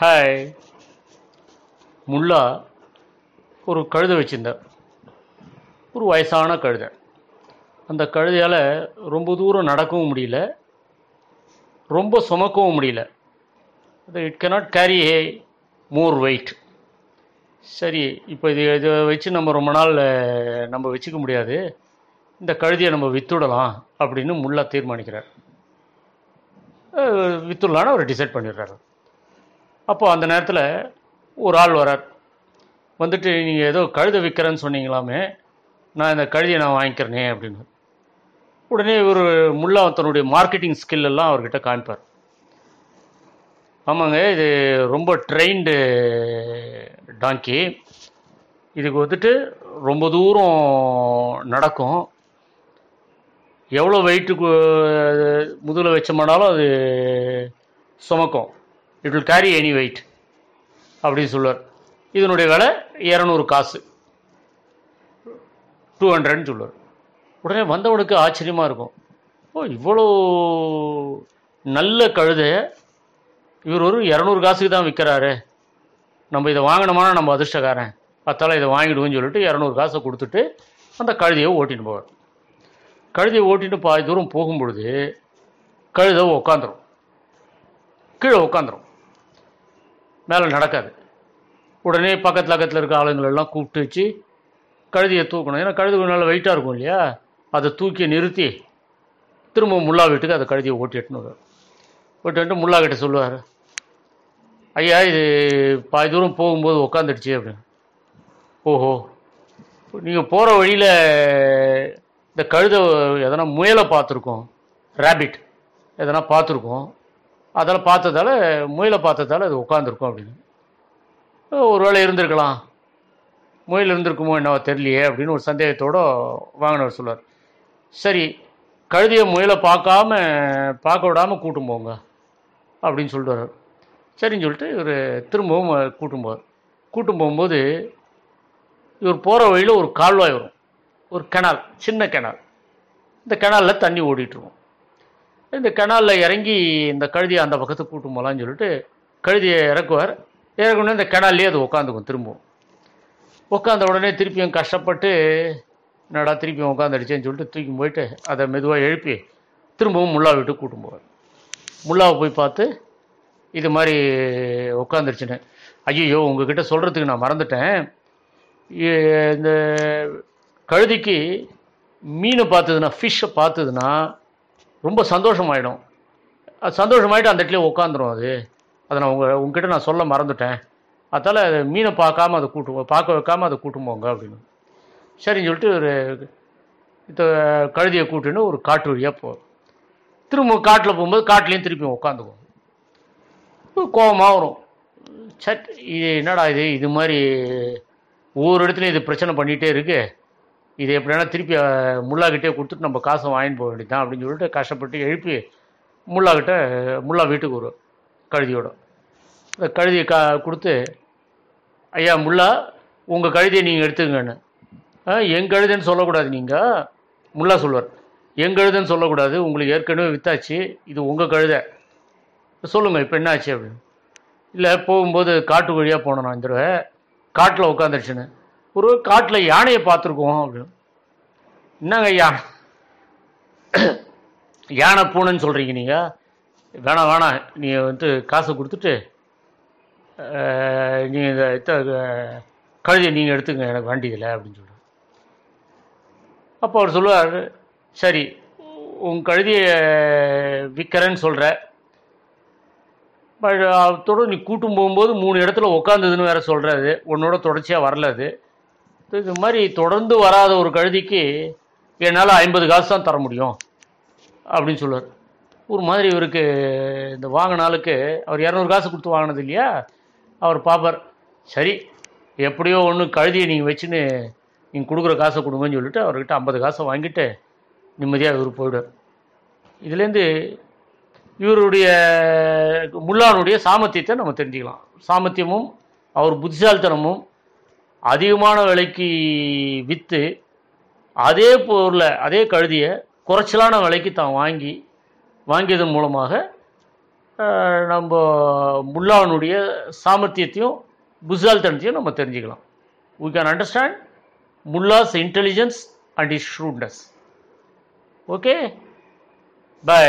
Hi Mullah ஒரு கழுதை வச்சுருந்தார். ஒரு வயசான கழுதை. அந்த கழுதையால் ரொம்ப தூரம் நடக்கவும் முடியல. ரொம்ப சுமக்கவும் முடியல. அது it cannot carry a more weight சரி இப்போ இது இதை வச்சு நம்ம ரொம்ப நாள் நம்ம வச்சுக்க முடியாது. இந்த கழுதையை நம்ம வித்துடலாம் அப்படின்னு முல்லா தீர்மானிக்கிறார். வித்துடலான்னு அவர் டிசைட் பண்ணிடுறாரு. அப்போது அந்த நேரத்தில் ஒரு ஆள் வரார். வந்துட்டு நீங்கள் ஏதோ கழுதை விற்கிறேன்னு சொன்னீங்களாமே நான் இந்த கழுதையை நான் வாங்கிக்கிறேனே அப்படின்னு. உடனே இவர் முல்லா தன்னுடைய மார்க்கெட்டிங் ஸ்கில் எல்லாம் அவர்கிட்ட காமிப்பார். ஆமாங்க இது ரொம்ப ட்ரெயின்டு டாங்கி இதுக்கு வந்துட்டு ரொம்ப தூரம் நடக்கும். எவ்வளோ வெயிட்டுக்கு முதுகில் வச்சோம்னாலும் அது சுமக்கும். It will carry any weight அப்படின்னு சொல்லுவார். இதனுடைய விலை இரநூறு காசு. டூ ஹண்ட்ரட்னு சொல்லுவார். உடனே வந்தவனுக்கு ஆச்சரியமாக இருக்கும். ஓ இவ்வளோ நல்ல கழுதைய இவர் ஒரு இரநூறு காசுக்கு தான் விற்கிறாரு. நம்ம இதை வாங்கினோம்னா நம்ம அதிர்ஷ்டக்காரன். அத்தால இதை வாங்கிடுவோம்னு சொல்லிட்டு இரநூறு காசை கொடுத்துட்டு அந்த கழுதையை ஓட்டின்னு போவார். கழுதையை ஓட்டிட்டு பாதி தூரம் போகும்பொழுது கழுதை உக்காந்துரும். கீழே உட்காந்துரும் மேலே நடக்காது. உடனே பக்கத்தில் பக்கத்தில் இருக்க ஆளுங்களெல்லாம் கூப்பிட்டு வச்சு கழுதியை தூக்கணும். ஏன்னா கழுது நல்லா வெயிட்டாக இருக்கும் இல்லையா? அதை தூக்கி நிறுத்தி திரும்ப முல்லா வீட்டுக்கு அந்த கழுதியை ஓட்டி எட்டுன்னு வருவார். முல்லா கிட்ட சொல்லுவார். ஐயா இது பாதி தூரம் போகும்போது உக்காந்துடுச்சு அப்படின்னு. ஓஹோ. நீங்கள் போகிற வழியில் இந்த கழுதை எதனா முயலை பார்த்துருக்கோம். ரேபிட் எதனா பார்த்துருக்கோம். அதெல்லாம் பார்த்ததால முயலை பார்த்ததால அது உட்காந்துருக்கும் அப்படின்னு. ஒரு வேளை இருந்திருக்கலாம். முயல் இருந்திருக்குமோ என்னவோ தெரியலையே அப்படின்னு ஒரு சந்தேகத்தோட வாங்கினவர் சொல்லுவார் சரி கழுதியை முயலை பார்க்காம பார்க்க விடாமல் கூட்டும் போங்க அப்படின்னு சொல்லிட்டு வர்றார் சரின்னு சொல்லிட்டு இவர் திரும்பவும் கூட்டும் போவார். கூட்டும் போகும்போது இவர் போகிற வழியில் ஒரு கால்வாய் வரும். ஒரு கிணால் சின்ன கிணால் இந்த கிணாலில் தண்ணி ஓடிட்டுருக்கும் இந்த கெனாலில் இறங்கி இந்த கழுதியை அந்த பக்கத்துக்கு கூட்டும் போகலான்னு சொல்லிட்டு கழுதியை இறக்குவார். இறக்கணுன்னே இந்த கெனால்லே அது உட்காந்துக்கும் திரும்பவும். உட்காந்த உடனே திருப்பியும் கஷ்டப்பட்டு என்னடா திருப்பியும் உட்காந்துடுச்சேன்னு சொல்லிட்டு தூக்கி போயிட்டு அதை மெதுவாக எழுப்பி திரும்பவும் முல்லா விட்டு கூட்டும் போவார். முல்லாவை போய் பார்த்து இது மாதிரி உட்காந்துருச்சுன்னு ஐயோ உங்ககிட்ட சொல்கிறதுக்கு நான் மறந்துட்டேன். இந்த கழுதிக்கு மீனை பார்த்ததுன்னா ஃபிஷ்ஷை பார்த்ததுன்னா ரொம்ப சந்தோஷமாயிடும். அது சந்தோஷமாயிட்டு அந்த இடத்துல உட்காந்துரும் அது. அதை நான் உங்கள் உங்ககிட்ட நான் சொல்ல மறந்துட்டேன். அதால் மீனை பார்க்காம அதை கூட்டு பார்க்க வைக்காமல் அதை கூட்டும் போங்க அப்படின்னு. சரின்னு சொல்லிட்டு ஒரு இந்த கழுதியை கூட்டுன்னு ஒரு காட்டு வழியாக போ திரும்ப காட்டில் போகும்போது காட்டிலையும் திருப்பி உட்காந்துக்கும். கோபமாக வரும். சட் இது என்னடா இது? இது மாதிரி ஒவ்வொரு இடத்துலையும் இது பிரச்சனை பண்ணிகிட்டே இருக்குது இது எப்படின்னா திருப்பி முல்லாக்கிட்டே கொடுத்துட்டு நம்ம காசை வாங்கிட்டு போக வேண்டியதுதான் அப்படின்னு சொல்லிட்டு கஷ்டப்பட்டு எழுப்பி முல்லாக்கிட்ட முல்லா வீட்டுக்கு வரும் கழுதியோட. இந்த கழுதியை கா கொடுத்து ஐயா முல்லா உங்கள் கழுதியை நீங்கள் எடுத்துக்கங்கன்னு. ஆ கழுதுன்னு சொல்லக்கூடாது நீங்கள் முல்லா சொல்வார். என் கழுதைன்னு சொல்லக்கூடாது உங்களுக்கு ஏற்கனவே வித்தாச்சு இது உங்கள் கழுதை. சொல்லுங்கள் இப்போ என்ன ஆச்சு அப்படின்னு. இல்லை போகும்போது காட்டு வழியாக போனோம் நான் இந்த தடவை. காட்டில் உட்காந்துருச்சுன்னு. ஒரு காட்டில் யானையை பார்த்துருக்கோம் அப்படின்னு. என்னங்க யானை யானை பூனைன்னு சொல்கிறீங்க நீங்கள் வேணாம் வேணாம். நீங்கள் வந்து காசை கொடுத்துட்டு நீங்கள் இந்த இத்த கழுதியை நீங்கள் எடுத்துங்க எனக்கு வேண்டியதில்லை அப்படின்னு சொல்கிறார் அப்போ அவர் சொல்லுவார் சரி உன் கழுதியை விற்கிறேன்னு சொல்கிற பட் நீ கூட்டும் போகும்போது மூணு இடத்துல உட்காந்ததுன்னு வேறு சொல்கிறாரு உன்னோட தொடர்ச்சியாக வரல அது. இது மாதிரி தொடர்ந்து வராத ஒரு கழுதிக்கு என்னால் ஐம்பது காசு தான் தர முடியும் அப்படின்னு சொல்லுவார். ஒரு மாதிரி இவருக்கு இந்த வாங்கினாலுக்கு அவர் இரநூறு காசு கொடுத்து வாங்கினது இல்லையா? அவர் பார்ப்பார் சரி எப்படியோ ஒன்று கழுதியை நீங்கள் வச்சுன்னு நீங்கள் கொடுக்குற காசை கொடுங்கன்னு சொல்லிட்டு அவர்கிட்ட ஐம்பது காசை வாங்கிட்டு நிம்மதியாக இவர் போயிடுவார். இதுலேருந்து இவருடைய முல்லானுடைய சாமர்த்தியத்தை நம்ம தெரிஞ்சுக்கலாம். சாமர்த்தியமும் அவர் புத்திசாலித்தனமும் அதிகமான விலைக்கு விற்று அதே பொருளை அதே கழுதியை குறைச்சலான விலைக்கு தான் வாங்கி வாங்கியதன் மூலமாக நம்ம முல்லாவனுடைய சாமர்த்தியத்தையும் புசால்தனத்தையும் நம்ம தெரிஞ்சுக்கலாம். We can understand Mulla's intelligence and his shrewdness okay bye